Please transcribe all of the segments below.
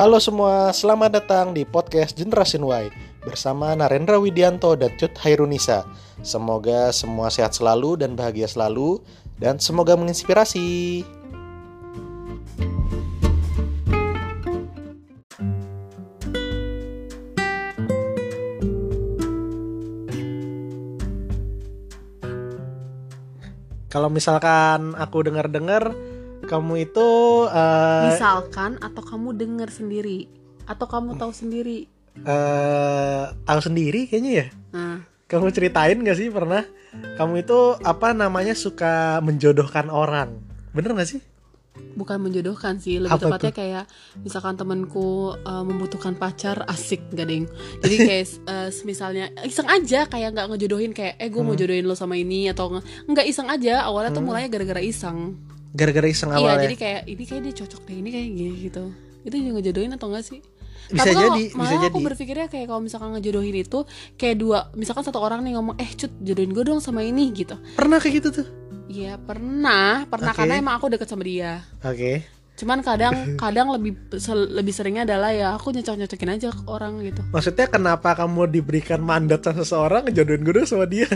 Halo semua, selamat datang di podcast Generation Y bersama Narendra Widianto dan Cut Hairunisa. Semoga semua sehat selalu dan bahagia selalu dan semoga menginspirasi. Kalau misalkan aku dengar-dengar kamu itu eh, Misalkan atau kamu dengar sendiri atau kamu tahu sendiri. eh, tahu sendiri kayaknya ya. Nah, Kamu ceritain gak sih pernah kamu itu apa namanya suka menjodohkan orang? Bener gak sih? bukan menjodohkan sih, lebih Apa tepatnya kayak misalkan temanku eh, membutuhkan pacar asik gak ding. Jadi kayak eh, misalnya iseng aja kayak nggak ngejodohin kayak eh gue mau Hmm. jodohin lo sama ini atau nggak iseng aja awalnya tuh Hmm. mulainya gara-gara iseng. Gara-gara iseng Iya, awalnya. jadi kayak ini kayak dia cocok deh, ini kayak gini gitu. Itu juga ngejodohin atau enggak sih? bisa Tapi kalau- jadi, bisa malah jadi. aku berpikirnya kayak kalau misalkan ngejodohin itu kayak dua, misalkan satu orang nih ngomong, eh cut jodohin gue dong sama ini gitu. Pernah kayak gitu tuh? Iya pernah, pernah Oke. karena emang aku deket sama dia. Oke. Cuman kadang kadang lebih lebih seringnya adalah ya aku nyocok nyocokin aja ke orang gitu. Maksudnya kenapa kamu diberikan mandat sama seseorang ngejodohin gue dong sama dia?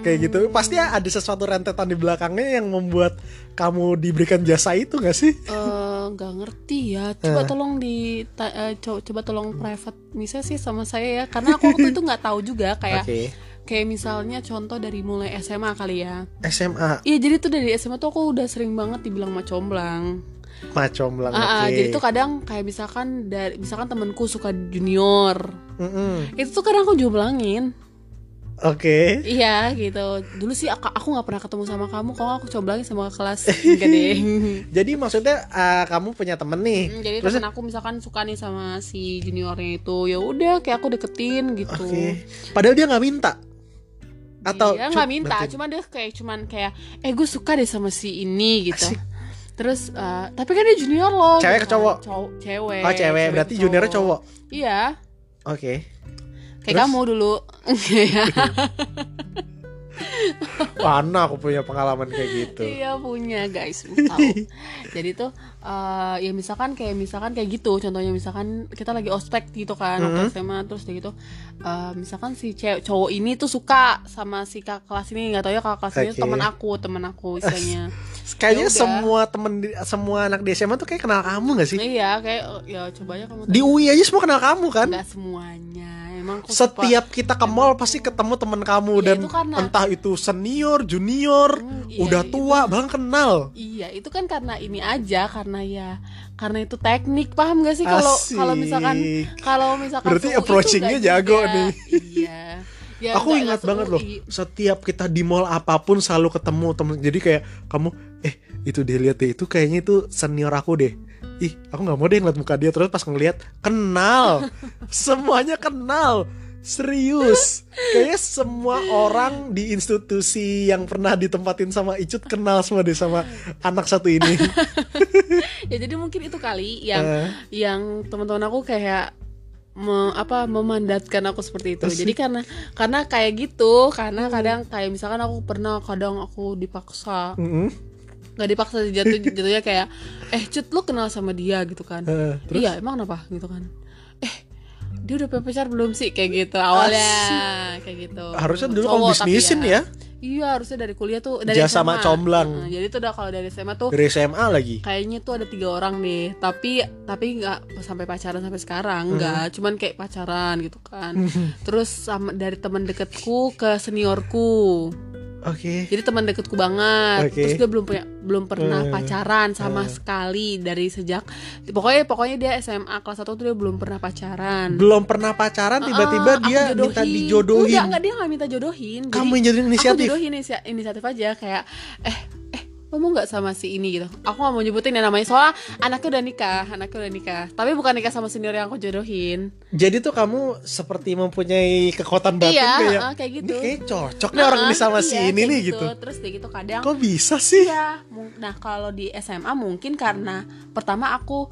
Kayak gitu. Pasti ada sesuatu rentetan di belakangnya yang membuat kamu diberikan jasa itu gak sih? Eh, nggak ngerti ya. Coba Eh. tolong di eh, co- coba tolong private bisa sih sama saya ya. Karena aku waktu itu nggak tahu juga kayak Oke. kayak misalnya contoh dari mulai SMA kali ya. SMA Iya jadi tuh dari SMA tuh aku udah sering banget dibilang macomblang. macam bilang Ah, ah, oke. jadi tuh kadang kayak misalkan dari misalkan temenku suka junior, Mm-mm. itu tuh kadang aku jomblangin. Oke. Iya gitu. Dulu sih aku aku nggak pernah ketemu sama kamu, kalau aku comblangin sama kelas deh. Jadi maksudnya eh, kamu punya temen nih. Hmm, Jadi Terus- temen aku misalkan suka nih sama si juniornya itu, ya udah kayak aku deketin gitu. Oke. Padahal dia nggak minta. Atau dia nggak minta, berarti- cuma dia kayak cuman kayak eh gue suka deh sama si ini gitu. Asik. Terus eh, tapi kan dia junior loh. Cewek gitu ke cowok? kan. Cow- cewek. Oh cewek, ke berarti juniornya cowok. Iya, Oke. Kayak Terus? kamu dulu. Mana aku punya pengalaman kayak gitu. Iya punya guys tahu. Jadi tuh eh, ya misalkan kayak misalkan kayak gitu contohnya misalkan kita lagi ospek gitu kan waktu SMA terus kayak gitu eh, misalkan si cewek cowok ini tuh suka sama si kakak kelas ini nggak tahu ya kakak kelas ini tuh Oke. teman aku teman aku istilahnya. Kayaknya Ya semua temen di- semua anak di SMA tuh kayak kenal kamu gak sih? iya kayak ya coba aja kamu Di UI aja semua kenal kamu kan? nggak semuanya emang aku suka- Setiap kita ke mall pasti ketemu temen kamu Iya, dan itu karena- entah itu senior, junior, Hmm, iya, udah itu- tua, bahkan kenal. Iya, itu kan karena ini aja, karena ya karena itu teknik, paham gak sih kalau kalau misalkan kalau misalkan Berarti itu approachingnya jago juga. nih. Iya. Ya, aku ingat banget loh, SUI. setiap kita di mall apa pun selalu ketemu temen. Jadi kayak kamu, eh itu dia lihat deh, itu kayaknya itu senior aku deh. Ih, aku nggak mau deh ngeliat muka dia terus pas ngeliat kenal, semuanya kenal. Serius, kayaknya semua orang di institusi yang pernah ditempatin sama Icut kenal semua deh sama anak satu ini. Ya jadi mungkin itu kali yang Eh. yang teman-teman aku kayak me- apa memandatkan aku seperti itu. Asik. Jadi karena karena kayak gitu, karena kadang kayak misalkan aku pernah kadang aku dipaksa Mm-mm. Nggak dipaksa sih, jatuh jatuhnya kayak eh cut lu kenal sama dia gitu kan terus? iya emang kenapa gitu kan eh dia udah punya pacar belum sih kayak gitu awalnya kayak gitu Harusnya dulu kamu bisnisin ya. iya harusnya dari kuliah tuh dari Jasa SMA. macomblang. Nah, jadi tuh udah kalau dari SMA tuh Dari SMA lagi. kayaknya tuh ada tiga orang deh tapi tapi nggak sampai pacaran sampai sekarang Hmm. nggak cuman kayak pacaran gitu kan terus sama dari teman deketku ke seniorku Oke. jadi teman deketku banget Oke. terus dia belum punya belum pernah Eh, pacaran sama sekali dari sejak pokoknya pokoknya dia SMA kelas 1 tuh dia belum pernah pacaran Belum pernah pacaran tiba-tiba Ah, aku dia jodohin. minta dijodohin. enggak enggak dia nggak minta jodohin Kamu yang jadiin inisiatif. aku jodohin inisi- inisiatif aja kayak eh lo mau nggak sama si ini gitu aku nggak mau nyebutin ya namanya soalnya anaknya udah nikah anaknya udah nikah tapi bukan nikah sama senior yang aku jodohin Jadi tuh kamu seperti mempunyai kekuatan batin Iya, kayak, ah, kayak gitu. Ini kayak cocok nih orang ini sama si Iya, ini kayak nih gitu. terus dia gitu kadang Kok bisa sih? Iya, nah kalau di SMA mungkin karena pertama aku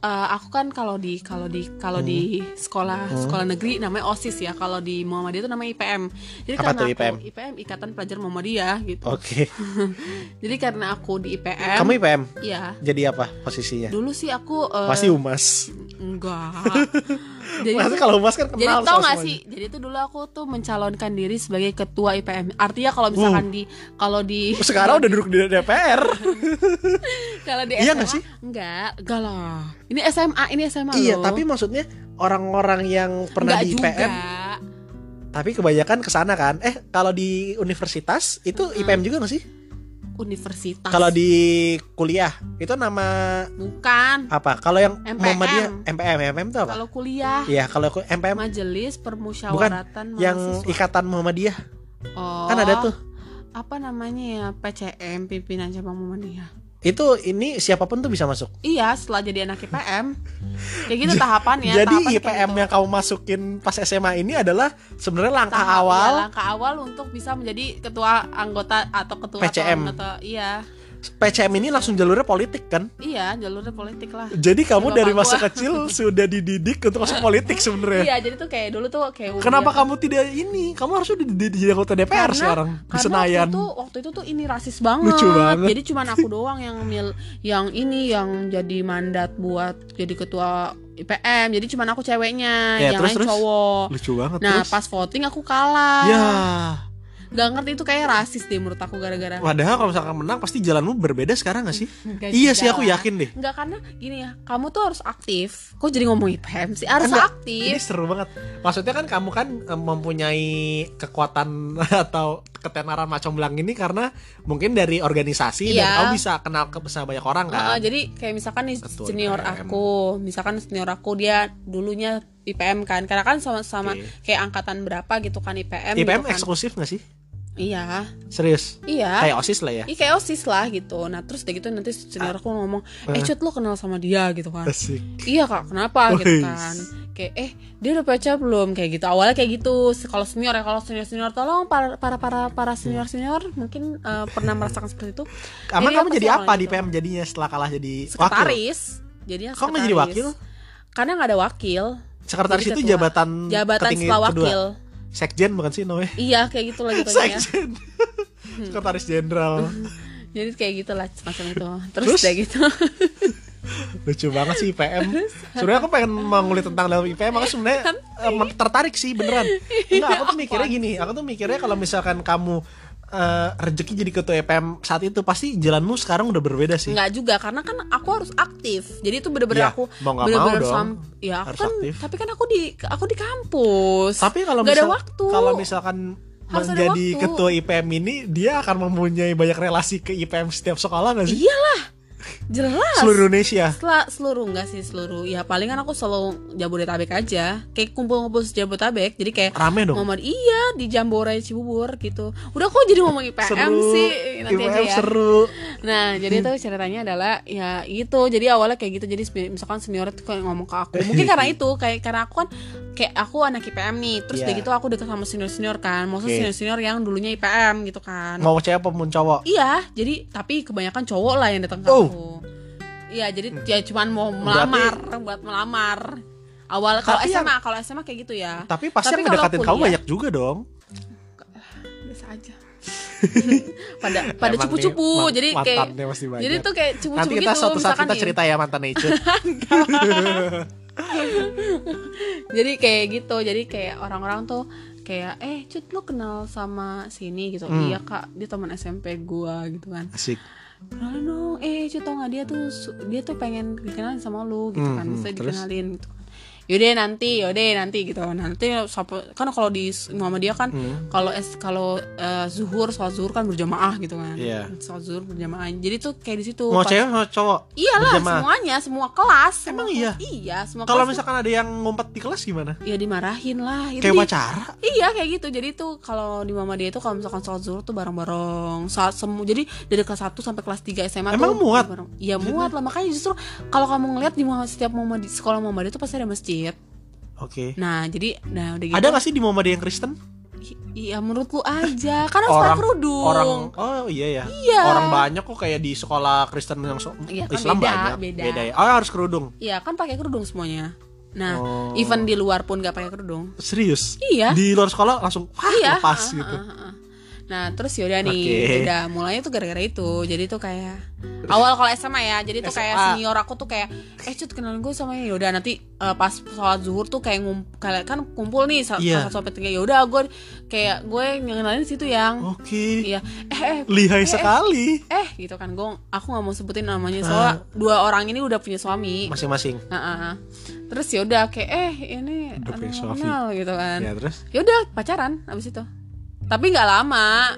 eh, aku kan kalau di kalau di kalau di Hmm. sekolah sekolah negeri namanya OSIS ya. Kalau di Muhammadiyah itu namanya IPM. Jadi Apa karena tuh aku IPM? IPM Ikatan Pelajar Muhammadiyah gitu. Oke. Jadi karena aku di IPM Kamu IPM? Iya. Jadi apa posisinya? Dulu sih aku eh, Pasti umas. enggak jadi tuh- kalau humas kan jadi kenal tau sama gak semuanya. sih jadi tuh dulu aku tuh mencalonkan diri sebagai ketua IPM artinya kalau misalkan di kalau di Sekarang udah duduk di DPR. kalau di Iya SMA nggak sih? enggak enggak lah ini SMA ini SMA iya, loh tapi maksudnya orang-orang yang pernah enggak di juga IPM, tapi kebanyakan ke sana kan. Eh, kalau di universitas itu IPM juga gak sih? Universitas Kalau di kuliah itu nama bukan apa? Kalau yang MPM. Muhammadiyah MPM, MPM itu apa? kalau kuliah Iya, kalau MPM majelis permusyawaratan yang mahasiswa. ikatan Muhammadiyah oh, kan ada tuh. apa namanya ya PCM pimpinan cabang Muhammadiyah Itu ini siapa pun tuh bisa masuk. iya setelah jadi anak IPM kayak gitu tahapannya Jadi kayak IPM gitu. yang kamu masukin pas SMA ini adalah sebenarnya langkah Tahap- awal iya, langkah awal untuk bisa menjadi ketua anggota atau ketua PCM. atau anggota iya PCM ini langsung jalurnya politik kan. iya jalurnya politik lah Jadi kamu Bapak dari masa gua. kecil sudah dididik untuk masuk politik sebenarnya. iya jadi tuh kayak dulu tuh kayak Kenapa kamu tidak ini? Kamu harusnya dididik jadi anggota DPR Karena- sekarang di karena Senayan. waktu itu waktu itu tuh ini rasis banget. Lucu banget. Jadi cuman aku doang yang mil yang ini yang jadi mandat buat jadi ketua IPM. Jadi cuman aku ceweknya, Ya, yang terus, lain terus? cowok. Lucu banget Nah, terus. pas voting aku kalah. Ya, Gak ngerti itu kayak rasis deh menurut aku gara-gara. padahal kalau misalkan menang pasti jalanmu berbeda sekarang gak sih? Nggak iya sih aku yakin deh. Enggak karena gini ya, kamu tuh harus aktif. Kok jadi ngomong IPM sih? Harus Enggak, aktif. Ini seru banget. Maksudnya kan kamu kan eh, mempunyai kekuatan atau ketenaran macam belang ini karena mungkin dari organisasi dan Iya. kamu bisa kenal ke sama banyak orang kan. jadi kayak misalkan nih Ketua senior IPM. aku, misalkan senior aku dia dulunya IPM kan, karena kan sama-sama Oke. kayak angkatan berapa gitu kan IPM. IPM gitu kan. eksklusif gak sih? Iya, Serius? iya. Kayak OSIS lah ya. Iya kayak osis lah gitu. Nah terus udah gitu nanti senior aku ngomong, eh Ah. cut lo kenal sama dia gitu kan. Asik. Iya kak, kenapa gitu Wih. kan? Kayak eh dia udah pacar belum kayak gitu. Awalnya kayak gitu. Kalau senior ya kalau senior senior tolong para para para para senior senior mungkin eh, pernah merasakan seperti itu. Jadi kamu jadi apa di gitu? PM jadinya setelah kalah jadi wakil? Sekretaris. Jadinya Kok nggak jadi wakil? Karena nggak ada wakil. Sekretaris Jadi itu ketua. jabatan Jabatan setelah kedua. Sekjen bukan sih namanya? Iya kayak gitu lah gitu ya. Sekjen. Sekretaris jenderal. Jadi kayak gitulah semacam itu. Terus, Terus? udah gitu. Lucu banget sih IPM. Sebenarnya aku pengen mengulik tentang dalam IPM, aku sebenarnya tertarik sih beneran. Enggak, aku tuh mikirnya gini, aku tuh mikirnya kalau misalkan kamu eh, rezeki jadi ketua IPM saat itu pasti jalanmu sekarang udah berbeda sih. Enggak juga karena kan aku harus aktif. Jadi itu bener-bener Ya, aku mau bener-bener mau dong. ya aku Harus kan aktif. tapi kan aku di aku di kampus. Tapi kalau Nggak ada misal- waktu. kalau misalkan Harus menjadi ketua IPM ini dia akan mempunyai banyak relasi ke IPM setiap sekolah nggak sih? Iyalah. Jelas. Seluruh Indonesia. Setelah seluruh enggak sih seluruh. Ya palingan aku selalu Jabodetabek aja. Kayak kumpul-kumpul Jabodetabek. Jadi kayak Rame dong. ngomong iya di Jambore Cibubur gitu. Udah kok jadi ngomong IPM seru. sih nanti IPM aja ya. seru. Nah, jadi tuh ceritanya adalah ya itu. Jadi awalnya kayak gitu. Jadi misalkan senior itu kayak ngomong ke aku. Mungkin karena itu kayak karena aku kan kayak aku anak IPM nih. Terus Iya. udah gitu aku deket sama senior-senior kan. Maksudnya Oke. senior-senior yang dulunya IPM gitu kan. Mau cewek apa mau cowok? Iya, jadi tapi kebanyakan cowok lah yang datang ke Oh. aku. Iya, jadi ya cuman mau melamar buat melamar. Awal kalau SMA, kalau SMA kayak gitu ya. Tapi pasti Tapi yang kalau ngedekatin kamu banyak juga dong. Biasa aja. pada pada cupu-cupu. Jadi kayak jadi tuh kayak cupu-cupu Nanti kita gitu suatu saat kita cerita ya mantan Icu. jadi kayak gitu jadi kayak orang-orang tuh kayak eh cut lu kenal sama sini gitu Hmm. iya kak dia teman SMP gua gitu kan Asik. kenalin dong eh cut tau nggak dia tuh dia tuh pengen dikenalin sama lu gitu Hmm, kan hmm, bisa terus? dikenalin gitu yaudah nanti yaudah nanti gitu nanti kan kalau di Muhammadiyah kan Hmm. kalau es kalau eh, zuhur sholat zuhur kan berjamaah gitu kan Iya. sholat zuhur berjamaah jadi tuh kayak di situ Mau cewek mau cowok? iyalah Berjamaah. semuanya semua kelas Emang semua iya? iya semua Kalau tuh- misalkan ada yang ngumpet di kelas gimana? ya dimarahin lah itu Kayak di- pacara? Iya kayak gitu. Jadi tuh kalau di Mama dia itu kalau misalkan sholat zuhur tuh bareng-bareng. Saat semu jadi dari kelas 1 sampai kelas 3 SMA Emang tuh muat? bareng. Iya muat lah. Makanya justru kalau kamu ngeliat di setiap Mama di sekolah Mama itu pasti ada masjid. Oke. Nah, jadi nah udah gitu. Ada gak sih di Muhammadiyah yang Kristen? I- Iya menurut lu aja. Kan harus pakai Orang kerudung. orang oh iya ya. Iya. Orang banyak kok kayak di sekolah Kristen yang so- Iya, kan Islam beda, banyak. beda. ya. Oh harus kerudung. Iya kan pakai kerudung semuanya. Nah, Oh. even di luar pun gak pakai kerudung. Serius? Iya. Di luar sekolah langsung wah iya. lepas ah, gitu. ah, ah, ah. Nah terus yaudah nih, udah mulainya tuh gara-gara itu. Jadi tuh kayak awal kalau SMA ya, jadi tuh kayak SMA. senior aku tuh kayak, eh cut kenalin gue sama ya udah nanti eh, pas sholat zuhur tuh kayak ngum, kayak kan kumpul nih sa- Iya. satu sampai tiga. Ya udah gue kayak gue ngenalin situ yang, Oke. iya, eh eh Lihai eh, sekali. eh gitu kan gue aku nggak mau sebutin namanya Ah. soalnya dua orang ini udah punya suami Masing-masing. Heeh. terus ya udah kayak eh ini Udah punya suami. gitu kan Ya terus? ya udah pacaran abis itu tapi nggak lama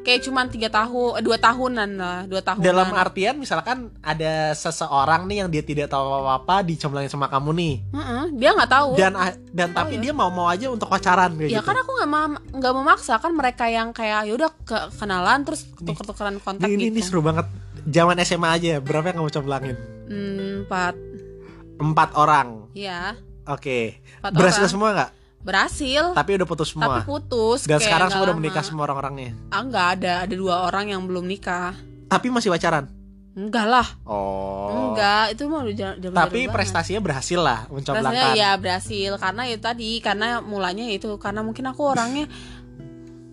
kayak cuman tiga tahun eh, dua tahunan lah dua tahunan Dalam artian misalkan ada seseorang nih yang dia tidak tahu apa-apa dicomblangin sama kamu nih. Heeh, dia nggak tahu Dan dan tapi ya. dia mau-mau aja untuk pacaran kayak ya gitu. kan aku nggak ma- nggak memaksa kan mereka yang kayak yaudah ke kenalan terus Nih, tuker-tukeran kontak Ini, ini, ini gitu seru banget. Zaman SMA aja, berapa yang kamu comblangin? Hmm, empat Empat orang. ya Oke. empat Berhasil orang. semua nggak? Berhasil Tapi udah putus tapi semua. putus Dan sekarang semua udah menikah semua orang-orangnya. ah nggak ada ada dua orang yang belum nikah Tapi masih pacaran. enggak lah Oh. enggak itu mah udah jauh- jauh Tapi banget. prestasinya berhasil lah rasanya mencomblangkan. ya berhasil karena itu tadi karena mulanya itu karena mungkin aku orangnya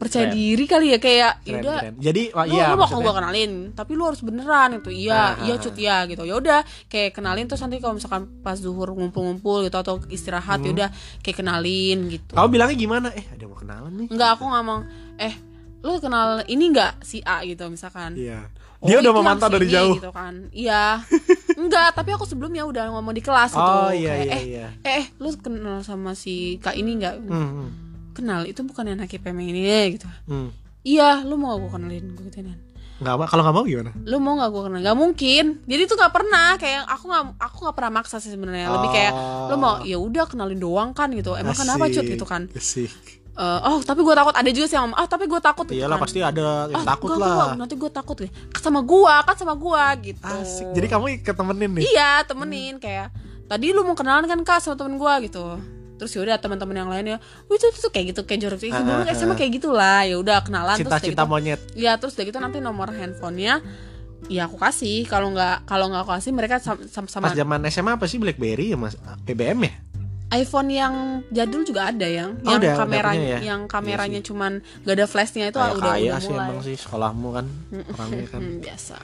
percaya Keren. diri kali ya kayak yaudah keren. Jadi oh, lu, iya lu mau maksudnya- gue kenalin tapi lu harus beneran itu iya Ah, iya ah, cut ya gitu ya udah kayak kenalin terus nanti kalau misalkan pas zuhur ngumpul-ngumpul gitu atau istirahat Hmm. ya udah kayak kenalin gitu Kamu bilangnya gimana? Eh, ada mau kenalan nih. enggak aku ngomong eh lu kenal ini enggak si A gitu misalkan Iya. Oh, Dia udah memantau dari jauh. gitu kan iya enggak tapi aku sebelumnya udah ngomong di kelas gitu Oh iya Kayak, iya eh iya. eh eh, lu kenal sama si kak ini nggak Hmm, hmm, kenal itu bukan anak IPM ini gitu hmm. iya lu mau gue kenalin gue gituin Nggak mau. Kalau nggak mau gimana? lu mau nggak gue kenal nggak mungkin jadi tuh nggak pernah kayak aku nggak aku nggak pernah maksa sih sebenarnya lebih kayak lu mau ya udah kenalin doang kan gitu emang kenapa cut gitu kan Asik. Eh, oh tapi gue takut ada juga sih yang ah tapi gue takut gitu Iyalah kan. pasti ada yang Ah, takut gua- lah. gua- nanti gue takut ya sama gua kan sama gua gitu Asik. Jadi kamu ketemenin nih. iya temenin kayak tadi lu mau kenalan kan kak sama temen gua gitu terus yaudah teman-teman yang lainnya wih itu tuh kayak gitu kayak jorok sih Ah, dulu ah, SMA ah. kayak gitulah ya udah kenalan terus udah Cinta-cinta gitu, monyet. ya terus udah gitu nanti nomor handphonenya ya aku kasih kalau nggak kalau nggak aku kasih mereka sama sama, Pas zaman SMA apa sih BlackBerry ya Mas? BBM ya? iPhone yang jadul juga ada yang Oh, yang udah- udah kameranya ya? yang kameranya Iya cuman gak ada flashnya itu Kayak udah kaya udah sih mulai emang sih sekolahmu kan orangnya kan. Biasa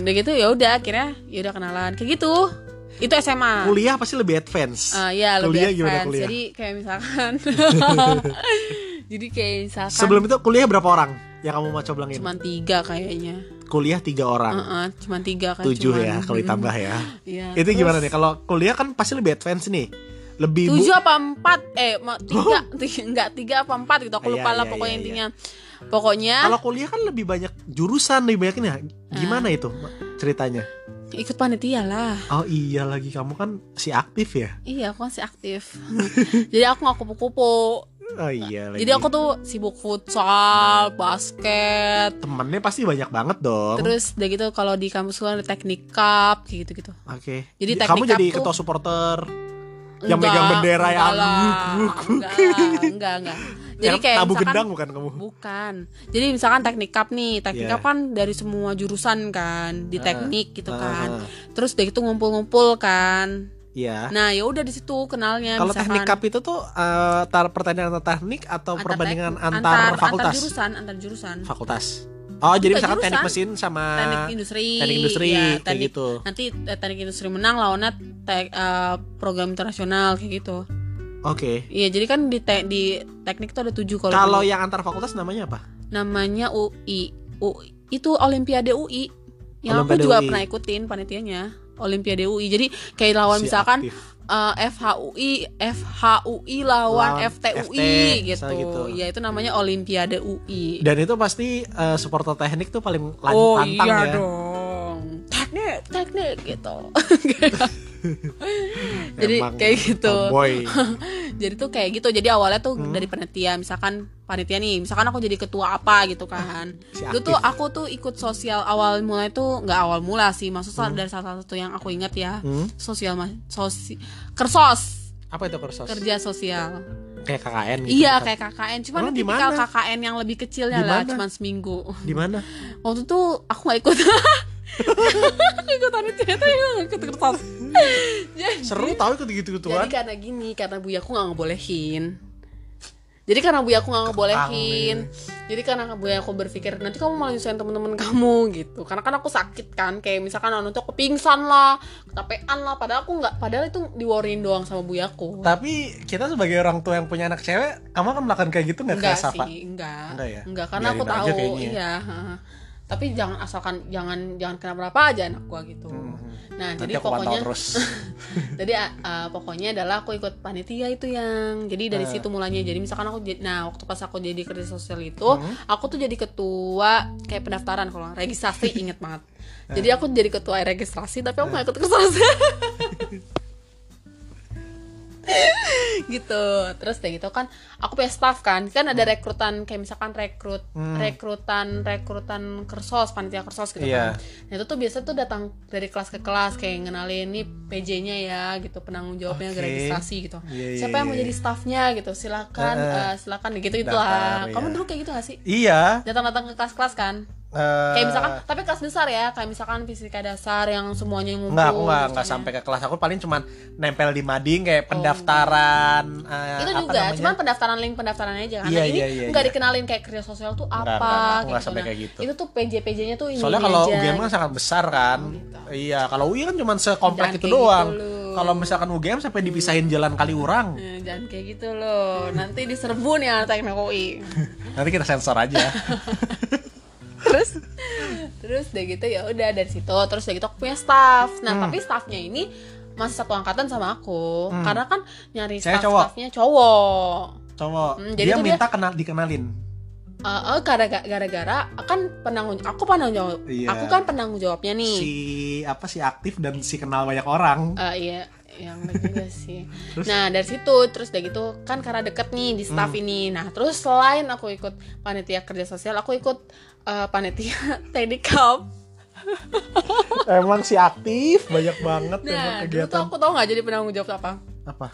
udah gitu ya udah akhirnya ya udah kenalan kayak gitu itu SMA Kuliah pasti lebih advance. Ah, ya lebih Kuliah gimana advance. kuliah? Jadi kayak misalkan Jadi kayak misalkan Sebelum itu kuliah berapa orang yang kamu mau coblangin? Cuman tiga kayaknya Kuliah tiga orang. Heeh, Cuman tiga kan Tujuh cuman, ya kalau ditambah ya. Iya, itu terus gimana nih? Kalau kuliah kan pasti lebih advance nih. Lebih Tujuh apa empat Eh tiga, tiga Enggak tiga apa empat gitu Aku Iya, lupa lah iya, pokoknya iya, intinya Pokoknya Kalau kuliah kan lebih banyak jurusan, lebih banyak ini ya. Gimana Ah. itu ceritanya? Ikut panitia lah Oh iya lagi kamu kan si aktif ya. Iya aku masih aktif Jadi aku gak kupu-kupu Oh iya lagi. Jadi aku tuh sibuk futsal Basket temennya pasti banyak banget dong. Terus udah gitu kalau di kampus gue ada teknik cup kayak gitu-gitu Oke. Jadi kamu teknik jadi up tuh- ketua supporter yang Enggak, megang bendera enggak yang lah, enggak enggak enggak jadi kayak tabu misalkan gendang bukan kamu? bukan jadi misalkan teknik cup nih teknik Iya. cup kan dari semua jurusan kan di Ah, teknik gitu ah, kan ah. terus udah gitu ngumpul-ngumpul kan Iya. nah ya udah di situ kenalnya Kalau teknik cup itu tuh eh, tar pertandingan antar teknik atau antar perbandingan tek- antar, fakultas? antar jurusan antar jurusan fakultas. Oh, jadi misalkan teknik jurusan. mesin sama teknik industri teknik industri ya, kayak teknik gitu. nanti eh, teknik industri menang lawannya tek, eh, program internasional kayak gitu Oke. iya jadi kan di te- di teknik tuh ada tujuh kalau Kalau yang antar fakultas namanya apa? namanya UI. UI itu Olimpiade UI. Yang Olimpiade aku juga UI. pernah ikutin panitianya Olimpiade UI. Jadi kayak lawan Si misalkan aktif. Eh, FHUI, FHUI lawan Lawan FTUI FT, gitu. gitu. Ya itu namanya Olimpiade UI. Dan itu pasti eh, supporter teknik tuh paling oh pantang iya ya. dong. Teknik, teknik gitu. Jadi Emang kayak gitu. jadi tuh kayak gitu. Jadi awalnya tuh Hmm. dari panitia, misalkan panitia nih, misalkan aku jadi ketua apa gitu kan. Si itu tuh aku tuh ikut sosial awal mulai tuh nggak awal mula sih maksudnya dari salah satu yang aku ingat ya Hmm? sosial mas sosi kersos Apa itu kursus? kerja sosial Kayak KKN gitu. iya kan? kayak KKN cuman di tipikal? KKN yang lebih kecilnya Di lah cuman seminggu Di mana? waktu itu aku nggak ikut ikutan itu ternyata yang ikut kertas jadi, Seru tahu ikut gitu jadi gituan. karena gini karena buyaku nggak ngebolehin. Jadi karena bu aku nggak ngebolehin. jadi karena bu aku berpikir nanti kamu malah nyusahin temen-temen kamu gitu. Karena kan aku sakit kan kayak misalkan anu tuh aku pingsan lah kecapean lah. Padahal aku nggak padahal itu diworryin doang sama bu aku. Tapi kita sebagai orang tua yang punya anak cewek, kamu akan melakukan kayak gitu nggak enggak sih enggak Enggak ya? karena aku Biarin aja tahu ya. iya heeh. Tapi jangan asalkan jangan jangan kenapa-napa aja anak gua gitu nah Hmm. Nanti jadi pokoknya terus. jadi uh, uh, pokoknya adalah aku ikut panitia itu yang jadi dari Eh. situ mulanya jadi misalkan aku nah waktu pas aku jadi kerja sosial itu Hmm. aku tuh jadi ketua kayak pendaftaran kalau registrasi inget banget Eh. jadi aku jadi ketua registrasi tapi aku nggak ikut registrasi gitu. Terus kayak gitu kan aku punya staff kan. Kan ada rekrutan kayak misalkan rekrut rekrutan rekrutan kersos panitia kersos gitu Iya. kan. Nah itu tuh biasa tuh datang dari kelas ke kelas kayak ngenalin nih PJ-nya ya gitu penanggung jawabnya Oke. registrasi gitu. Iya, iya, siapa yang mau iya, jadi staffnya? gitu. Silakan eh. eh, silakan gitu gitu Daftar, lah kamu iya. dulu kayak gitu gak sih? Iya. datang-datang ke kelas-kelas kan eh, kayak misalkan tapi kelas besar ya kayak misalkan fisika dasar yang semuanya ngumpul Enggak, aku enggak, enggak ya. sampai ke kelas. Aku paling cuman nempel di mading kayak pendaftaran eh, itu apa juga namanya? cuman pendaftaran link pendaftaran aja kan Iya, Nah, ini iya, iya, nggak iya. dikenalin kayak kerja sosial tuh apa Enggak, enggak, enggak, gitu. sampai Nah, kayak gitu. itu tuh PJ PJ-nya tuh ini Soalnya kalau aja. UGM kan sangat besar kan. gitu. Iya, kalau UI kan cuma sekomplek itu doang. gitu kalau misalkan UGM sampai dipisahin jalan Kaliurang. Eh, jangan kayak gitu loh nanti diserbu nih anak teknik UI Nanti kita sensor aja. terus terus udah gitu ya udah dari situ terus udah gitu aku punya staff nah Hmm. tapi staffnya ini masih satu angkatan sama aku karena kan nyari Saya staff cowok. staffnya cowok Cowok, Hmm, jadi dia tuh minta kenal dikenalin. Eh, gara- gara-gara kan penanggung aku penanggung jawab Iya. aku kan penanggung jawabnya nih Si apa si aktif dan si kenal banyak orang. Eh, iya yang juga sih nah dari situ terus udah gitu kan karena deket nih di staff Hmm. ini nah terus selain aku ikut panitia kerja sosial aku ikut eh, panitia teknik cup Emang si aktif banyak banget emang nah tuh kegiatan. aku tau nggak jadi penanggung jawab apa Apa?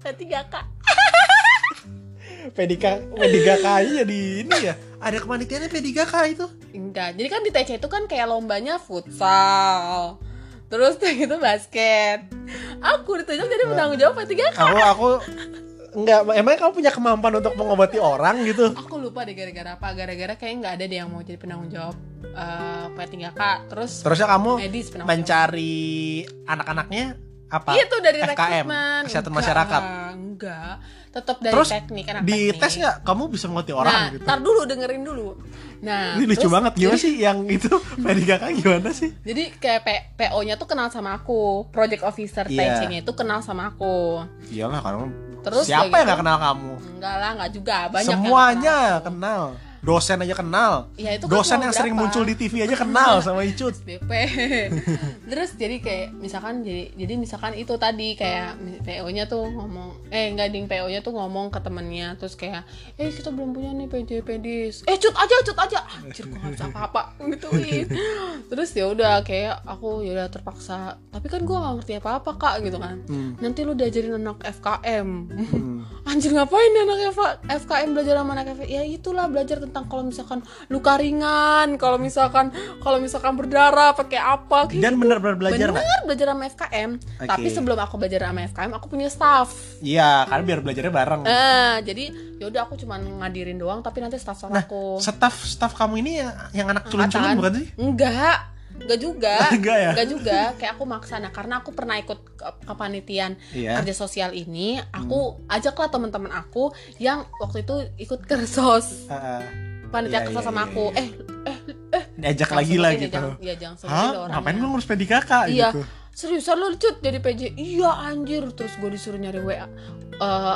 P3K P3K P3K aja jadi ini ya. Ada kepanitiaannya P3K itu. enggak jadi kan di TC itu kan kayak lombanya futsal terus kayak gitu basket aku ditunjuk jadi penanggung jawab P3K Aku aku enggak emang kamu punya kemampuan untuk mengobati orang gitu. aku lupa deh gara-gara apa gara-gara kayak nggak ada deh yang mau jadi penanggung jawab eh P3K terus Terusnya kamu medis mencari anak-anaknya apa? Iya tuh dari FKM, rekrutmen kesehatan Enggak, masyarakat. Enggak Tetap dari Terus teknik anak Di teknik. tes nggak kamu bisa mengobati Nah, orang gitu. ntar dulu dengerin dulu Nah Ini lucu terus banget gimana jadi, sih yang itu P3K gimana sih? Jadi kayak P- PO-nya tuh kenal sama aku Project Officer Iya. TC-nya itu kenal sama aku Iyalah karena Terus siapa yang gitu, nggak kenal kamu? Enggak lah, enggak juga Banyak yang Semuanya kenal. kenal. Dosen aja kenal. Ya, itu kan Dosen yang sering berapa? muncul di TV aja kenal sama Icut. BP terus jadi kayak misalkan jadi jadi misalkan itu tadi kayak PO nya tuh ngomong eh enggak ding PO nya tuh ngomong ke temennya terus kayak eh kita belum punya nih PJ pedis eh cut aja cut aja. Anjir gue nggak bisa apa-apa? Gituin. Terus ya udah kayak aku ya udah terpaksa tapi kan gue nggak ngerti apa-apa kak gitu kan. Nanti lu diajarin anak FKM anjir ngapain nih anak FK- FKM belajar sama anak FKM ya itulah belajar tentang kalau misalkan luka ringan kalau misalkan kalau misalkan berdarah pakai apa kayak Dan gitu. benar-benar belajar bener belajar sama FKM tapi sebelum aku belajar sama FKM aku punya staff. Iya, karena biar belajarnya bareng. eh jadi yaudah aku cuman ngadirin doang tapi nanti staff staff Nah, aku. staff staff kamu ini yang, yang anak culun-culun bukan sih? enggak enggak juga Enggak ya? juga kayak aku maksa nah karena aku pernah ikut ke, kepanitiaan Iya. kerja sosial ini aku ajaklah teman-teman aku yang waktu itu ikut kersos Heeh. panitia Iya, kersos iya, sama iya, aku iya. eh eh eh diajak lagi lah gitu. jangan, ya jangan Hah? orangnya. Ngapain gue ngurus PDKK iya gitu? seriusan lu cut jadi PJ iya anjir terus gue disuruh nyari WA eh,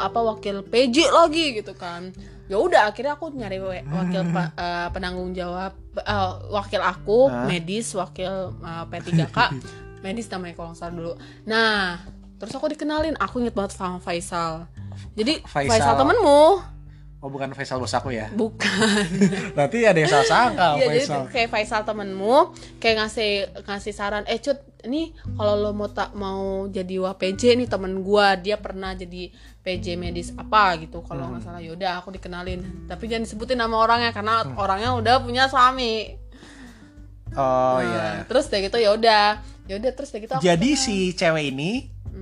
apa wakil PJ lagi gitu kan ya udah akhirnya aku nyari wakil pa- eh, penanggung jawab eh, wakil aku Hah? medis wakil eh, P3K medis namanya kalau salah dulu nah terus aku dikenalin aku inget banget sama Faisal jadi Faisal. Faisal, temenmu Oh bukan Faisal bos aku ya? bukan Berarti ada yang salah sangka jadi Faisal. kayak Faisal temenmu kayak ngasih ngasih saran eh cut ini kalau lo mau tak mau jadi WPJ nih temen gua dia pernah jadi PJ medis apa gitu kalau nggak salah yaudah aku dikenalin tapi jangan disebutin nama orangnya karena orangnya udah punya suami Oh Nah, iya. terus kayak gitu ya udah ya udah terus kayak gitu Jadi kenal. si cewek ini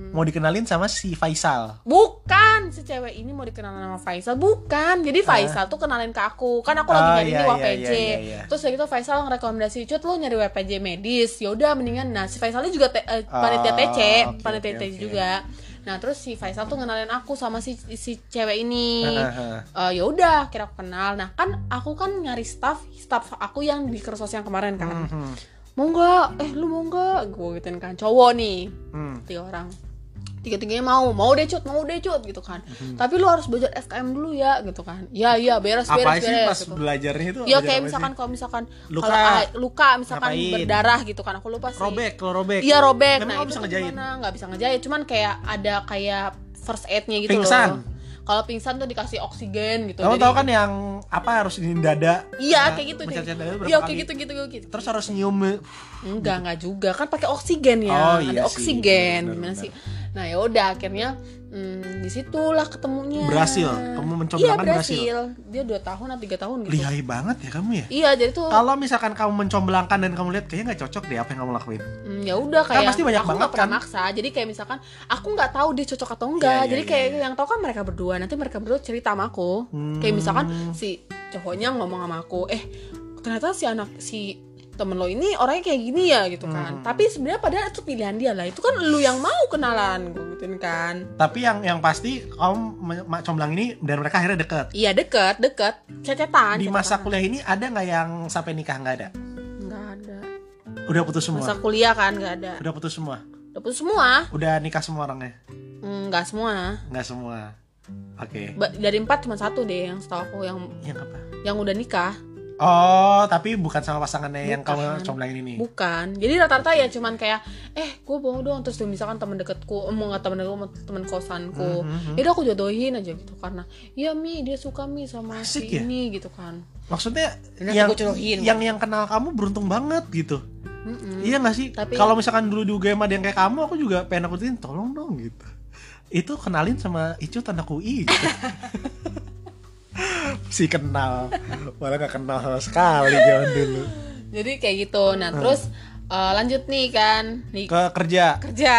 mau dikenalin sama si Faisal. Bukan si cewek ini mau dikenal sama Faisal, bukan. Jadi Faisal tuh kenalin ke aku. Kan aku lagi Oh, nyari iya, di iya, WPJ. iya, iya. Terus dari itu Faisal ngerekomendasi, "Cut, lu nyari WPJ medis." Ya udah mendingan nah si Faisalnya juga te- eh, panitia Oh, TC, oke, panitia oke, TC oke. juga. Nah, terus si Faisal tuh ngenalin aku sama si si cewek ini. Eh, ya udah, kira aku kenal. Nah, kan aku kan nyari staff, staff aku yang di kersos yang kemarin kan. Mhm. Mau nggak? Eh, lu mau nggak? Gue gituin kan. Cowok nih Hmm. tiga orang tiga-tiganya mau mau deh cut mau deh cut gitu kan tapi lu harus belajar FKM dulu ya gitu kan ya iya beres beres Apa sih beres pas gitu. belajarnya itu? ya kayak misalkan kalau misalkan Luka. kalau ah, luka misalkan Ngapain? berdarah gitu kan aku lupa sih robek, kalau robek. iya robek Memang nah lo itu bisa ngejahit. nggak bisa ngejahit cuman kayak ada kayak first aid-nya gitu Pingsan. loh kalau pingsan tuh dikasih oksigen gitu Kamu tahu kan yang apa harus ini dada? iya Nah, kayak gitu iya kayak gitu gitu gitu Terus harus nyium Enggak, enggak juga. Kan pakai oksigen ya. Oh, iya Ada sih. oksigen. Gimana sih? Nah, ya udah akhirnya hmm, di situlah ketemunya. Berhasil? Kamu Iya, mencomblangkan berhasil? berhasil. Dia dua tahun atau tiga tahun gitu. lihai banget ya kamu ya. Iya, jadi tuh Kalau misalkan kamu mencomblangkan dan kamu lihat kayaknya nggak cocok deh apa yang kamu lakuin. hmm, ya udah kayak pasti banyak aku banget pernah kan? maksa. Jadi kayak misalkan aku nggak tahu dia cocok atau enggak. Iya, iya, jadi iya, kayak iya. yang tahu kan mereka berdua. Nanti mereka berdua cerita sama aku. Hmm. Kayak misalkan si cowoknya ngomong sama aku, "Eh, ternyata si anak si temen lo ini orangnya kayak gini ya gitu kan Hmm. tapi sebenarnya padahal itu pilihan dia lah itu kan lu yang mau kenalan gue gituin kan Tapi yang yang pasti kamu me- ma- comblang ini dan mereka akhirnya deket. iya deket deket cecetan Di masa cecetan. kuliah ini ada nggak yang sampai nikah nggak ada? nggak ada Udah putus semua. masa kuliah kan nggak ada Udah putus semua. udah putus semua Udah nikah semua orangnya? nggak semua Nggak semua. Oke. Ba- dari empat cuma satu deh yang setahu aku yang Yang apa? yang udah nikah Oh, tapi bukan sama pasangannya yang Bukan. kamu comblangin ini. bukan jadi rata-rata ya cuman kayak eh gue mau dong terus misalkan temen deketku eh, mau nggak temen deketku temen kosanku Mhm. ya udah aku jodohin aja gitu karena iya mi dia suka mi sama Asik si ya? ini gitu kan Maksudnya yang jodohin. yang yang kenal kamu beruntung banget gitu. Mm-mm. Iya gak sih? Tapi- Kalau misalkan dulu di UGM ada yang kayak kamu, aku juga pengen aku tolong dong gitu. Itu kenalin sama Icu anak UI gitu. si kenal, malah gak kenal sama sekali zaman dulu. jadi kayak gitu nah terus eh, lanjut nih kan nih Ke kerja, kerja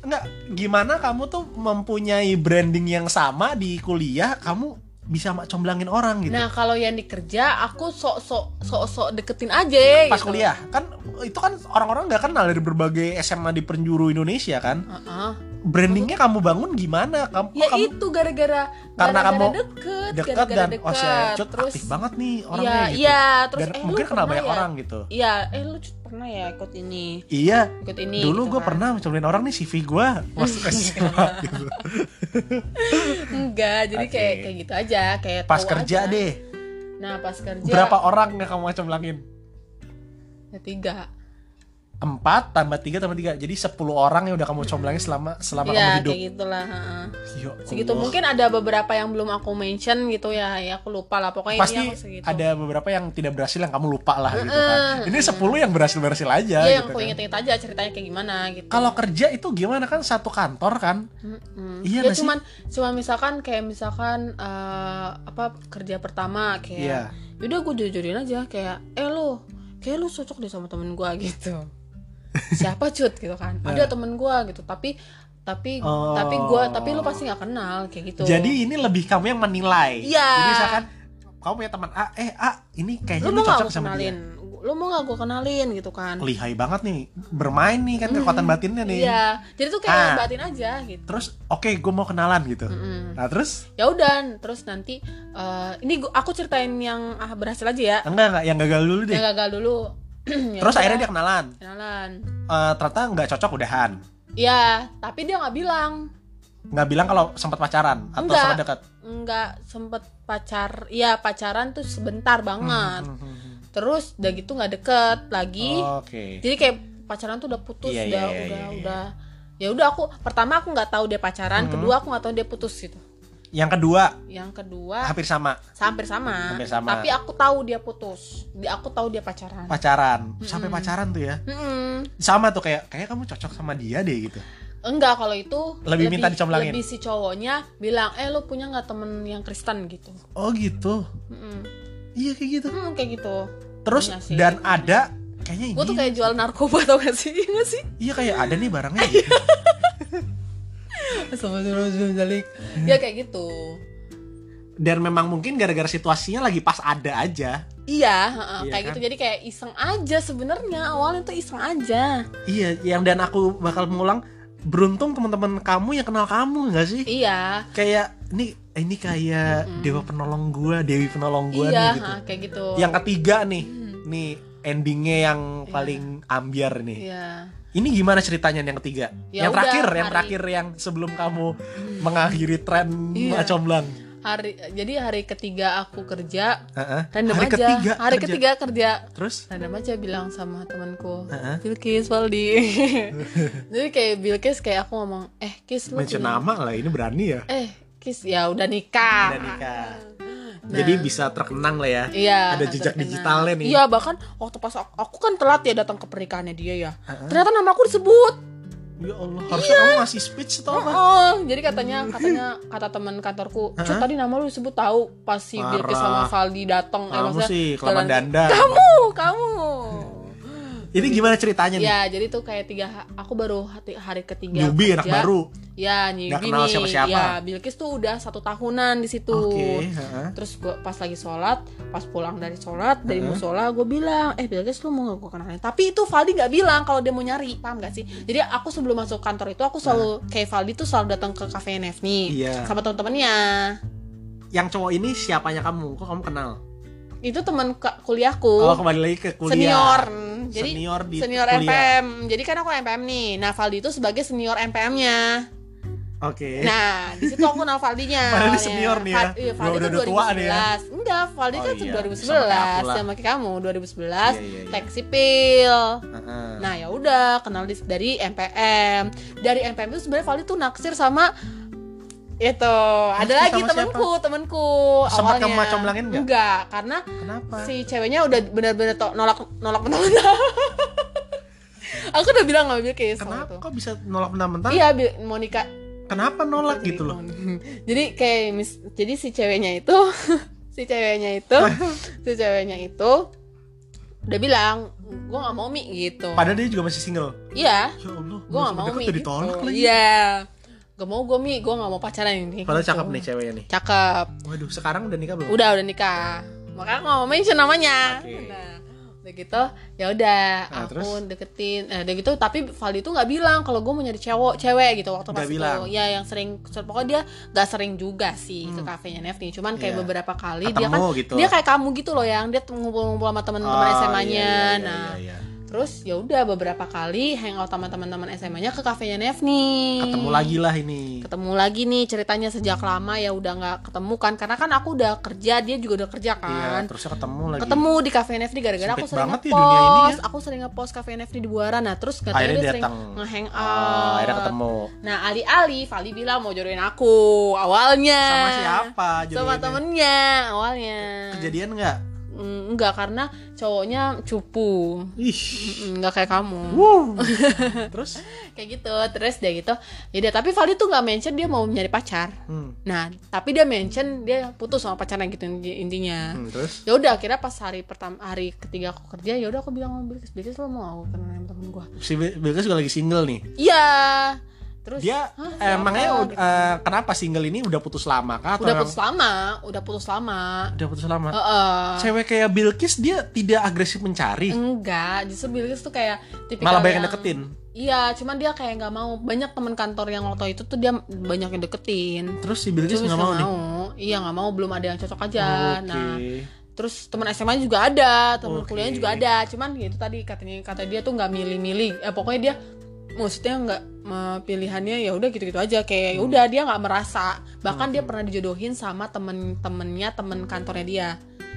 enggak gimana kamu tuh mempunyai branding yang sama di kuliah, kamu bisa mak comblangin orang gitu. nah kalau yang di kerja aku sok sok sok sok deketin aja Pas gitu. kuliah kan itu kan orang-orang nggak kenal dari berbagai SMA di penjuru Indonesia kan. Heeh. Brandingnya kamu bangun gimana? Kamu ya kamu itu gara-gara Karena gara-gara kamu deket, deket gara-gara dan oh si Cut terus aktif banget nih iya orangnya gitu. iya terus dan eh, mungkin kenal banyak ya? orang gitu. iya eh lu Cut, pernah ya ikut ini Iya. ikut ini Dulu gitu gue kan. pernah mencobain orang nih CV gue masuk SMA gitu. enggak jadi Oke. kayak kayak gitu aja kayak Pas kerja aja. deh. nah pas kerja Berapa orang yang kamu comblangin? ya tiga Empat tambah tiga tambah tiga jadi 10 orang yang udah kamu comblangin selama selama kamu Iya hidup. kayak gitulah heeh. Ya segitu Allah. mungkin ada beberapa yang belum aku mention gitu ya ya aku lupa lah pokoknya pasti ini aku segitu ada beberapa yang tidak berhasil yang kamu lupa lah gitu kan. Ini 10 yang berhasil berhasil aja Iya yang gitu aku kan. inget-inget aja ceritanya kayak gimana gitu Kalau kerja itu gimana kan satu kantor kan? Mm-mm. Iya ya cuman cuman misalkan kayak misalkan eh, apa kerja pertama kayak Iya. yaudah gue jujurin aja kayak eh lu kayak lu cocok deh sama temen gue gitu siapa cut gitu kan ada temen gue gitu tapi tapi Oh. tapi gue tapi lu pasti nggak kenal kayak gitu Jadi ini lebih kamu yang menilai. Iya. Jadi misalkan kamu punya teman A, eh A ini kayaknya lu lu cocok sama kenalin dia. lu mau nggak gue kenalin gitu kan Lihai banget nih, bermain nih kan kekuatan batinnya nih. iya jadi tuh kayak Ah. batin aja gitu Terus oke gue mau kenalan gitu. Mm-mm. Nah terus ya udah terus nanti eh, ini gua, aku ceritain yang ah, berhasil aja ya enggak enggak yang gagal dulu deh. yang gagal dulu Ya Terus udah, akhirnya dia kenalan. kenalan Eh, ternyata nggak cocok udahan. ya tapi dia nggak bilang Nggak bilang kalau sempat pacaran atau Enggak. sempat dekat. nggak sempet pacar ya pacaran tuh sebentar banget Hmm, hmm, hmm. terus udah gitu nggak deket lagi Oke. jadi kayak pacaran tuh udah putus Iya, udah iya, iya, udah iya, iya. udah ya udah aku pertama aku nggak tahu dia pacaran Hmm. kedua aku nggak tahu dia putus gitu Yang kedua yang kedua hampir sama hampir sama, Hampir sama. tapi aku tahu dia putus Di- aku tahu dia pacaran pacaran sampai pacaran tuh ya. Mm-mm. Sama tuh kayak kayak kamu cocok sama dia deh gitu. enggak kalau itu Lebih minta dicomblangin. lebih si cowoknya bilang eh lu punya nggak temen yang Kristen gitu Oh gitu. Mm-mm. Iya kayak gitu. Mm, kayak gitu Terus Punya sih. dan ada kayaknya ini gue tuh kayak jual narkoba tau gak sih Iya gak sih iya kayak ada nih barangnya gitu. Astagfirullahaladzim. ya kayak gitu Dan memang mungkin gara-gara situasinya lagi pas ada aja. iya Iya kayak kan? gitu jadi kayak iseng aja sebenarnya awalnya tuh iseng aja Iya, yang dan aku bakal mengulang beruntung teman-teman kamu yang kenal kamu nggak sih? iya Kayak ini ini kayak dewa penolong gua, dewi penolong gua iya nih gitu. kayak gitu Yang ketiga nih, nih endingnya yang paling ambiar nih. iya Ini gimana ceritanya yang ketiga? Ya yang udah, terakhir, yang hari- Hmm. terakhir yang sebelum kamu mengakhiri tren Iya. Macomblang. hari jadi hari ketiga aku kerja Heeh. random Hari aja ketiga hari kerja. ketiga kerja Terus? random aja bilang sama temanku Heeh. Bilkis Waldi jadi kayak Bilkis kayak aku ngomong eh Kis lu Mention punya- nama lah, ini berani ya. eh Kis ya udah nikah Udah nikah. Jadi bisa terkenang lah ya. Nah. Iya. Ada jejak terkenal. digitalnya nih. Iya bahkan waktu pas aku, aku kan telat ya datang ke pernikahannya dia ya. Ternyata nama aku disebut. Ya Allah, harusnya kamu ngasih speech atau apa? Oh, jadi katanya katanya kata teman kantorku, Cut tadi nama lu disebut tahu pas si. Bilkis sama Valdi datang. Eh, Kamu sih kelamaan jalan- danda. Kamu, kamu. Ini gimana ceritanya nih? Ya, jadi tuh kayak tiga aku baru hati- hari ketiga Newbie anak baru. Ya, newbie Nggak kenal nih. siapa-siapa. Ya, Bilkis tuh udah satu tahunan di situ. Oke, heeh. Terus gua pas lagi sholat, pas pulang dari sholat dari musola, gue bilang, eh Bilkis lu mau gak gue kenalin? Tapi itu Valdi nggak bilang kalau dia mau nyari, paham gak sih? Jadi aku sebelum masuk kantor itu aku selalu kayak Valdi tuh selalu datang ke cafe NF nih, Iya. sama teman-temannya. Yang cowok ini siapanya kamu? Kok kamu kenal? Itu teman kuliahku. Oh, kembali lagi ke kuliah. Senior, jadi Senior di senior kuliah. MPM. Jadi kan aku MPM nih. Nah Valdi itu sebagai senior MPM-nya. Oke. Nah, di situ aku kenal Valdinya. Awalnya. senior nih ya. Iya, Valdi Udah- udah tua ya. 2011. Enggak, Valdi Oh kan iya, 2011 sama kayak kamu 2011 Iya, iya, iya. tek sipil. Heeh. Nah, ya udah kenal di, dari MPM. Dari MPM itu sebenarnya Valdi tuh naksir sama itu ada lagi temanku temanku Sempat awalnya kamu macomlangin nggak? enggak karena Kenapa? si ceweknya udah benar-benar nolak nolak mentah-mentah aku udah bilang sama Bilkis waktu Kenapa itu. kok bisa nolak mentah-mentah? iya Monica Kenapa nolak gitu loh? jadi kayak mis jadi si ceweknya itu si ceweknya itu si ceweknya itu udah bilang gue nggak mau mi gitu Padahal dia juga masih single. iya Ya Allah, gue nggak mau mi gitu ditolak lagi. iya gak mau gue mi gue nggak mau pacaran ini Padahal gitu. cakep nih ceweknya nih. cakep Waduh, sekarang udah nikah belum? udah udah nikah makanya nggak mau mention namanya Oke. nah udah gitu ya udah Nah, aku terus? deketin eh udah gitu tapi Valdi tuh nggak bilang kalau gue mau nyari cewek cewek gitu waktu pas Nggak itu bilang. ya yang sering pokoknya dia nggak sering juga sih ke kafenya Nefti cuman kayak Iya. beberapa kali dia kan Ketemu gitu. dia kayak kamu gitu loh yang dia ngumpul-ngumpul sama teman-teman Oh, SMA-nya iya, iya, iya, nah iya, iya. Terus ya udah beberapa kali hangout sama teman-teman SMA-nya ke kafenya Nefni Ketemu lagi lah ini. ketemu lagi nih ceritanya sejak lama ya udah nggak ketemu kan karena kan aku udah kerja dia juga udah kerja Iya, kan terusnya ketemu lagi. ketemu di cafe NFD gara-gara aku sering banget ya dunia ini ngepost ya. aku sering ngepost cafe NFD di Buara nah terus katanya Akhirnya dia dia sering datang. ngehang Oh, akhirnya ketemu. nah Ali-Ali Vali bilang mau jodohin aku awalnya Sama siapa? sama temennya awalnya Kejadian nggak? Mm, enggak karena cowoknya cupu Ih. Mm, enggak kayak kamu Wuh. Terus? kayak gitu terus dia gitu ya tapi Vali tuh nggak mention dia mau nyari pacar Hmm. nah tapi dia mention dia putus sama pacarnya gitu inti- intinya hmm, Terus? ya udah akhirnya pas hari pertama hari ketiga aku kerja ya udah aku bilang sama Bilkis Bilkis lo mau aku kenal sama temen gue Si Bil- Bilkis juga lagi single nih. iya terus Dia "Hah, siapa?" emangnya Gitu. eh, kenapa single ini udah putus lama kah? Atau udah putus lama udah putus lama Udah putus lama. Heeh. Cewek kayak Bilkis dia tidak agresif mencari, enggak justru Bilkis tuh kayak tipikal malah banyak yang yang- deketin. iya cuman dia kayak nggak mau banyak teman kantor yang waktu itu tuh dia banyak yang deketin Terus si Bilkis nggak mau nih. iya nggak mau belum ada yang cocok aja Oke. nah terus teman SMA juga ada teman Oke. kuliahnya juga ada cuman gitu tadi katanya kata dia tuh nggak milih-milih eh pokoknya dia maksudnya nggak eh, pilihannya ya udah gitu-gitu aja. Kayak ya udah dia nggak merasa. Bahkan dia pernah dijodohin sama temen-temennya temen kantornya dia.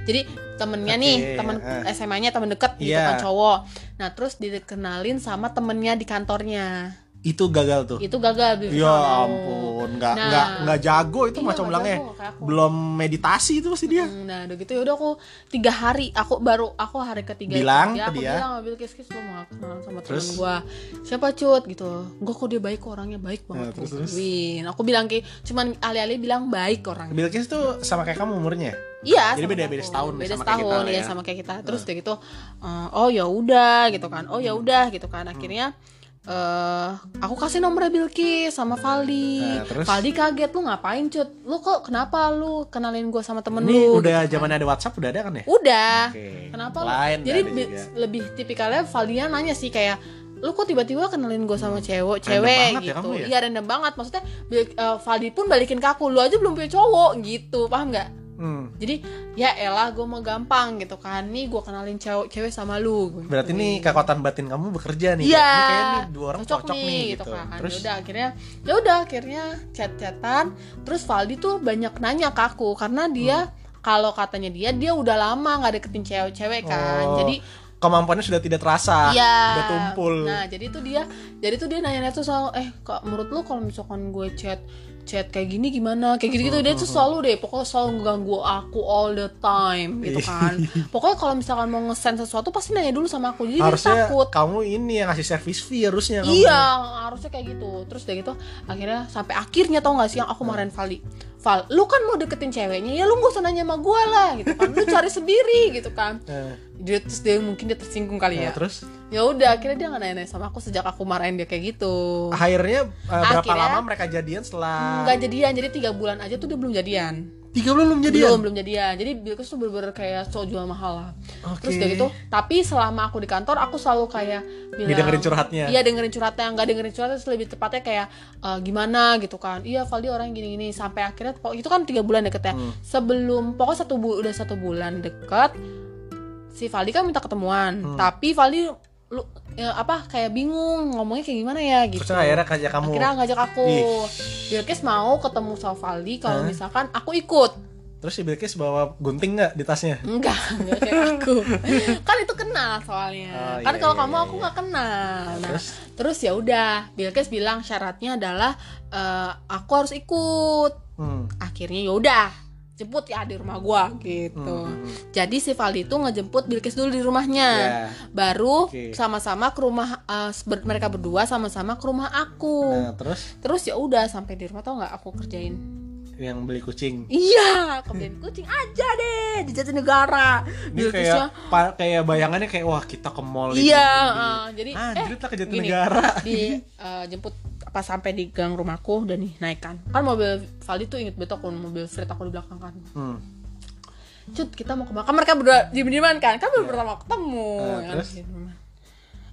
Jadi temennya nih Oke, temen eh. SMA-nya temen deket gitu Iya. kan cowok. Nah terus dikenalin sama temennya di kantornya Itu gagal tuh. itu gagal Bilkis Ya ampun, nggak Nah. nggak nggak jago itu Iya, macam bilangnya. kayak. Belum meditasi itu pasti dia. Hmm, Nah, udah gitu ya udah aku tiga hari aku baru aku hari ketiga Bilang kerja, ke aku dia. bilang sama Bill Kis Kis lo mau kenalan sama temen Terus? gua siapa cut gitu enggak kok dia baik kok orangnya baik banget Ya, terus, terus? Win aku bilang kayak cuman alih-alih bilang baik orangnya Bilkis tuh sama kayak kamu umurnya. iya Jadi beda- beda setahun nih beda sama kayak setahun kita lah ya ya. sama kayak kita terus udah gitu eh, oh ya udah gitu kan oh ya udah gitu kan akhirnya eh aku kasih nomornya Bilkis sama Valdi. Nah, terus? Valdi kaget lu ngapain cut? Lu kok kenapa lu kenalin gue sama temen Ini lu? udah gitu kan. zaman ada WhatsApp udah ada kan ya? Udah. Oke. Kenapa? lu- Lain Jadi lebih tipikalnya Valdia nanya sih kayak lu kok tiba-tiba kenalin gue sama cewek cewek ya gitu ya? iya random banget maksudnya eh, Valdi pun balikin ke aku lu aja belum punya cowok gitu paham nggak Hmm. jadi ya elah gue mau gampang gitu kan nih gue kenalin cewek cewek sama lu Gua Berarti nih kekuatan batin kamu bekerja nih. Iya, kayaknya nih dua orang cocok, nih gitu. kan. Terus Ya udah akhirnya ya udah akhirnya chat-chatan. Terus Valdi tuh banyak nanya ke aku karena dia Hmm. kalau katanya dia dia udah lama nggak deketin cewek-cewek kan. Oh, Jadi kemampuannya sudah tidak terasa. Iya. Udah tumpul. Nah, jadi tuh dia jadi tuh dia nanya tuh soal eh kok menurut lu kalau misalkan gue chat chat kayak gini gimana? Kayak gitu gitu dia tuh selalu deh pokoknya selalu ganggu aku all the time gitu kan. Pokoknya kalau misalkan mau nge-send sesuatu pasti nanya dulu sama aku. Jadi dia harusnya takut. kamu ini yang ngasih service fee harusnya kamu. Iya, harusnya kayak gitu. Terus udah gitu, akhirnya sampai akhirnya tau gak sih yang aku marahin Vali. Val, lu kan mau deketin ceweknya, ya lu gak usah nanya sama gue lah gitu kan. Lu cari sendiri gitu kan. Eh, Dia terus dia mungkin dia tersinggung kali nah, ya. terus Ya udah, akhirnya dia gak nanya sama aku sejak aku marahin dia kayak gitu. akhirnya eh, berapa Akhirnya- lama mereka jadian setelah Nggak jadian, jadi tiga bulan aja tuh dia belum jadian. Tiga bulan belum jadian? Belum, belum jadian. Jadi Bilkis tuh bener-bener kayak cowok jual mahal lah. Oke. Terus udah gitu, tapi selama aku di kantor aku selalu kayak bilang Ngedengerin curhatnya. Iya dengerin curhatnya, nggak dengerin curhatnya terus lebih tepatnya kayak "Eh, gimana gitu kan. Iya Valdi orang gini-gini sampai akhirnya pokok- itu kan tiga bulan deket ya. Hmm. Sebelum pokoknya satu bu udah satu bulan deket si Valdi kan minta ketemuan, Hmm. tapi Valdi lu ya, apa kayak bingung ngomongnya kayak gimana ya gitu. Terus akhirnya ngajak kamu. Akhirnya ngajak aku. Bilkis mau ketemu sama Valdi kalau Hah? misalkan aku ikut. Terus si Bilkis bawa gunting nggak di tasnya? Enggak, enggak kayak aku. kan itu kenal soalnya. Oh, kan iya, kalau iya, kamu iya, aku iya. nggak kenal. Nah, Terus? terus ya udah, Bilkis bilang syaratnya adalah eh, aku harus ikut. Hmm. Akhirnya ya udah, jemput ya di rumah gua gitu. Hmm. Jadi si Valdi itu ngejemput Bilkis dulu di rumahnya. Ya. Baru sama-sama ke rumah eh, ber- mereka berdua sama-sama ke rumah aku. Nah, terus Terus ya udah sampai di rumah tau nggak aku kerjain yang beli kucing. Iya, kerjain kucing aja deh di Jatinegara. Ini Bilkisnya kayak pa- kayak bayangannya kayak wah kita ke mall Iya, uh, jadi Anjir, lah ke gini, Jatinegara. di uh, jemput apa sampai di gang rumahku udah nih naikkan. Kan mobil Valdi tuh inget betul aku mobil Fred aku di belakang kan. Hmm. Cut, kita mau ke belakang mereka berdua diem-dieman kan. Kan baru pertama ketemu. Ya kan, terus? diem-dieman.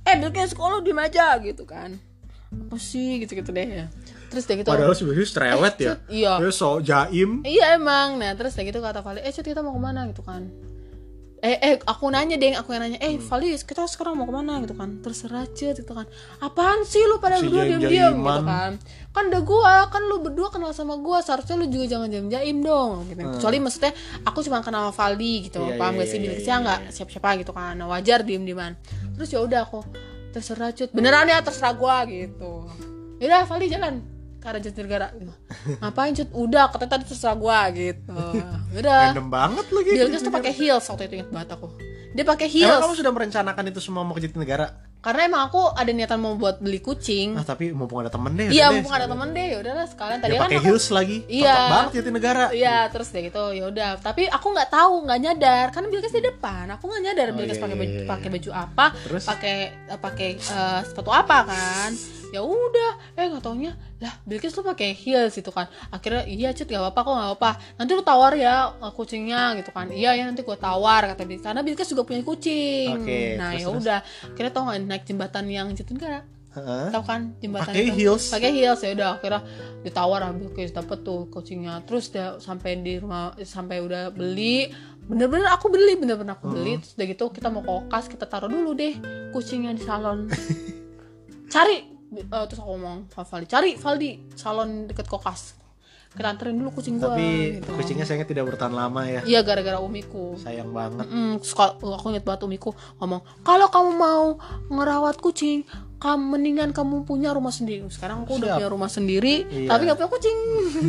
Eh, Bilkis sekolah diem aja gitu kan. Apa sih gitu-gitu deh ya. Terus dia gitu. Padahal sebenarnya cerewet Eh, ya. Cut, iya. Dia so jaim. Iya emang. Nah terus kayak gitu kata Vali, eh Cut kita mau ke mana gitu kan. Eh, eh aku nanya deh, aku yang nanya, eh Hmm. Vali kita sekarang mau ke mana gitu kan. Terserah Cut gitu kan. Apaan sih lu pada Si berdua jaim-jaiman. diam-diam gitu kan. Kan udah gua, kan lu berdua kenal sama gua, seharusnya lu juga jangan jaim-jaim dong gitu. Kecuali maksudnya aku cuma kenal Valdi gitu. Hmm. Iya, Paham iya, gak sih? iya, Bilkisnya iya, nggak iya. siapa-siapa gitu kan. Nah, wajar diem-dieman. Terus ya udah aku terserah Cut. Beneran ya terserah gua gitu. Yaudah Valdi jalan ke arah Jatinegara gitu. Ngapain cut? Udah, katanya tadi terserah gua gitu. Udah. Random banget lagi. Bilkis tuh pakai heels waktu itu inget banget aku. Dia pakai Emang heels kamu sudah merencanakan itu semua mau ke Jatinegara? Karena emang aku ada niatan mau buat beli kucing. Ah, tapi mumpung ada temen deh. Iya, deh, mumpung ada temen deh, ya udahlah sekalian tadi Dia kan pakai aku- heels lagi. Iya. Banget Jatinegara. Iya, terus deh gitu. Ya udah, tapi aku nggak tahu, nggak nyadar karena Bilkis di depan. Aku nggak nyadar Oh, Bilkis iya, pakai iya, baju iya. pakai baju apa, pakai eh, pakai eh, sepatu apa kan. Ya udah, eh nggak taunya lah Bilkis lu pakai heels gitu kan. Akhirnya iya cut gak apa-apa kok nggak apa. Nanti lu tawar ya eh, kucingnya gitu kan. Iya ya nanti gua tawar kata Bilkis. Karena Bilkis juga punya kucing. Oke, nah ya udah. Akhirnya tau nggak naik jembatan yang Jatinegara Heeh. tahu kan jembatan Pakai heels. pakai heels ya udah akhirnya ditawar ambil case dapet tuh kucingnya terus dia sampai di rumah sampai udah beli bener-bener aku beli bener-bener aku beli Hmm. terus udah gitu kita mau kokas kita taruh dulu deh kucingnya di salon cari eh, terus aku ngomong sama Valdi cari Valdi salon deket kokas kita anterin dulu kucing gua Tapi gitu. kucingnya sayangnya tidak bertahan lama ya. iya gara-gara umiku Sayang banget. Mm, aku inget banget umiku ngomong kalau kamu mau ngerawat kucing kamu mendingan kamu punya rumah sendiri sekarang aku Siap. udah punya rumah sendiri Iya. tapi gak punya kucing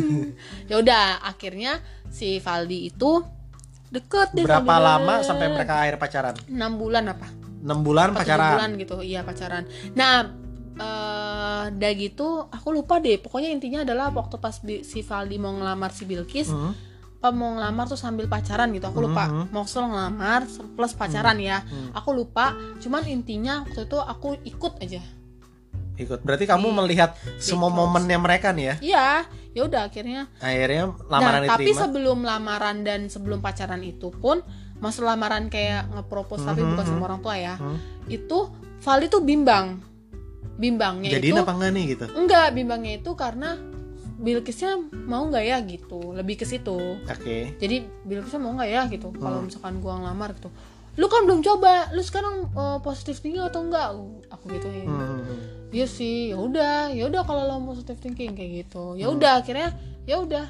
ya udah akhirnya si Valdi itu deket deh Berapa lama sampai mereka akhir pacaran? enam bulan apa 6 bulan pacaran. bulan gitu iya pacaran nah eh udah gitu aku lupa deh. Pokoknya intinya adalah waktu pas Bi- si Valdi mau ngelamar si Bilkis Hmm. apa mau ngelamar tuh sambil pacaran gitu. Aku lupa. Mau sel ngelamar plus pacaran ya. Hmm. aku lupa. Cuman intinya waktu itu aku ikut aja. Ikut. Berarti kamu Di- melihat semua momennya mereka nih ya? Iya. Ya udah akhirnya. Akhirnya lamaran nah tapi diterima. sebelum lamaran dan sebelum pacaran itu pun masalah lamaran kayak ngepropose tapi Mhm, bukan mhm. sama orang tua ya Hmm. itu Vali tuh bimbang bimbangnya jadiin itu apa enggak nih gitu? Enggak bimbangnya itu karena Bilkisnya mau nggak ya gitu. Lebih ke situ. Oke. Jadi Bilkisnya mau nggak ya gitu. Kalau Hmm. misalkan gua ngelamar gitu. Lu kan belum coba. Lu sekarang eh, positif tinggi atau enggak? Aku gituin. Hmm. iya sih. Ya udah. Ya udah kalau lo positive thinking kayak gitu. Ya Hmm. udah akhirnya ya udah.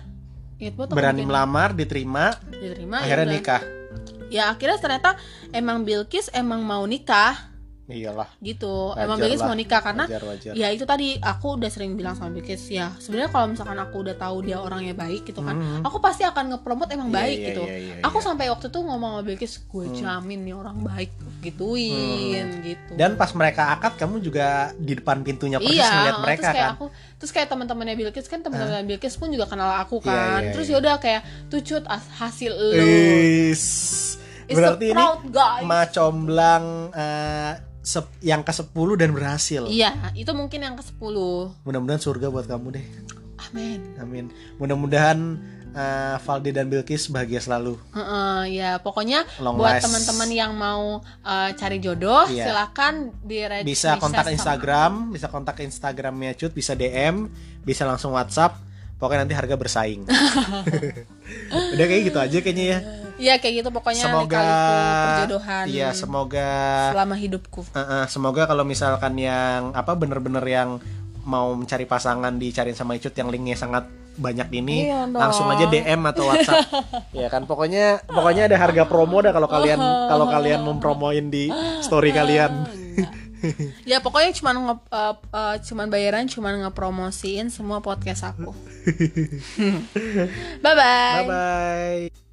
Berani melamar diterima diterima ya akhirnya udah. nikah. Ya akhirnya ternyata emang Bilkis emang mau nikah iyalah gitu Wajar emang Bilkis mau nikah karena wajar wajar ya itu tadi aku udah sering bilang sama Bilkis ya sebenarnya kalau misalkan aku udah tahu dia orangnya baik gitu kan Mhm. aku pasti akan ngepromot emang Iya, baik iya, gitu iya, iya, aku iya. sampai waktu itu ngomong sama Bilkis gue jamin nih orang baik gituin gitu Hmm. dan pas mereka akad kamu juga di depan pintunya persis iya, melihat terus mereka kayak kan aku terus kayak teman-temannya Bilkis kan teman-teman Bilkis pun juga kenal aku Iya, kan. iya, terus iya. yaudah kayak tucut as- hasil lo. Is. Berarti ini proud guy. ma comblang eh, yang ke 10 dan berhasil. Iya, itu mungkin yang ke-10. mudah-mudahan surga buat kamu deh. Amin. amin. Mudah-mudahan eh, Valdi dan Bilkis bahagia selalu. Heeh, ya. Pokoknya Long buat teman-teman yang mau uh, cari jodoh Iya. silakan di red- bisa kontak sama- Instagram bisa kontak Instagramnya Cut bisa DM bisa langsung WhatsApp. Pokoknya nanti harga bersaing. Udah kayak gitu aja kayaknya ya Iya kayak gitu pokoknya semoga perjodohan iya semoga selama hidupku. Eh, eh, semoga kalau misalkan yang apa bener-bener yang mau mencari pasangan dicariin sama Icut yang linknya sangat banyak ini Iya dong. langsung aja DM atau WhatsApp ya kan pokoknya pokoknya ada harga promo dah kalau kalian kalau kalian mempromoin di story kalian Ya pokoknya cuman nge, uh, uh, cuman bayaran cuman ngepromosiin semua podcast aku. bye bye. bye bye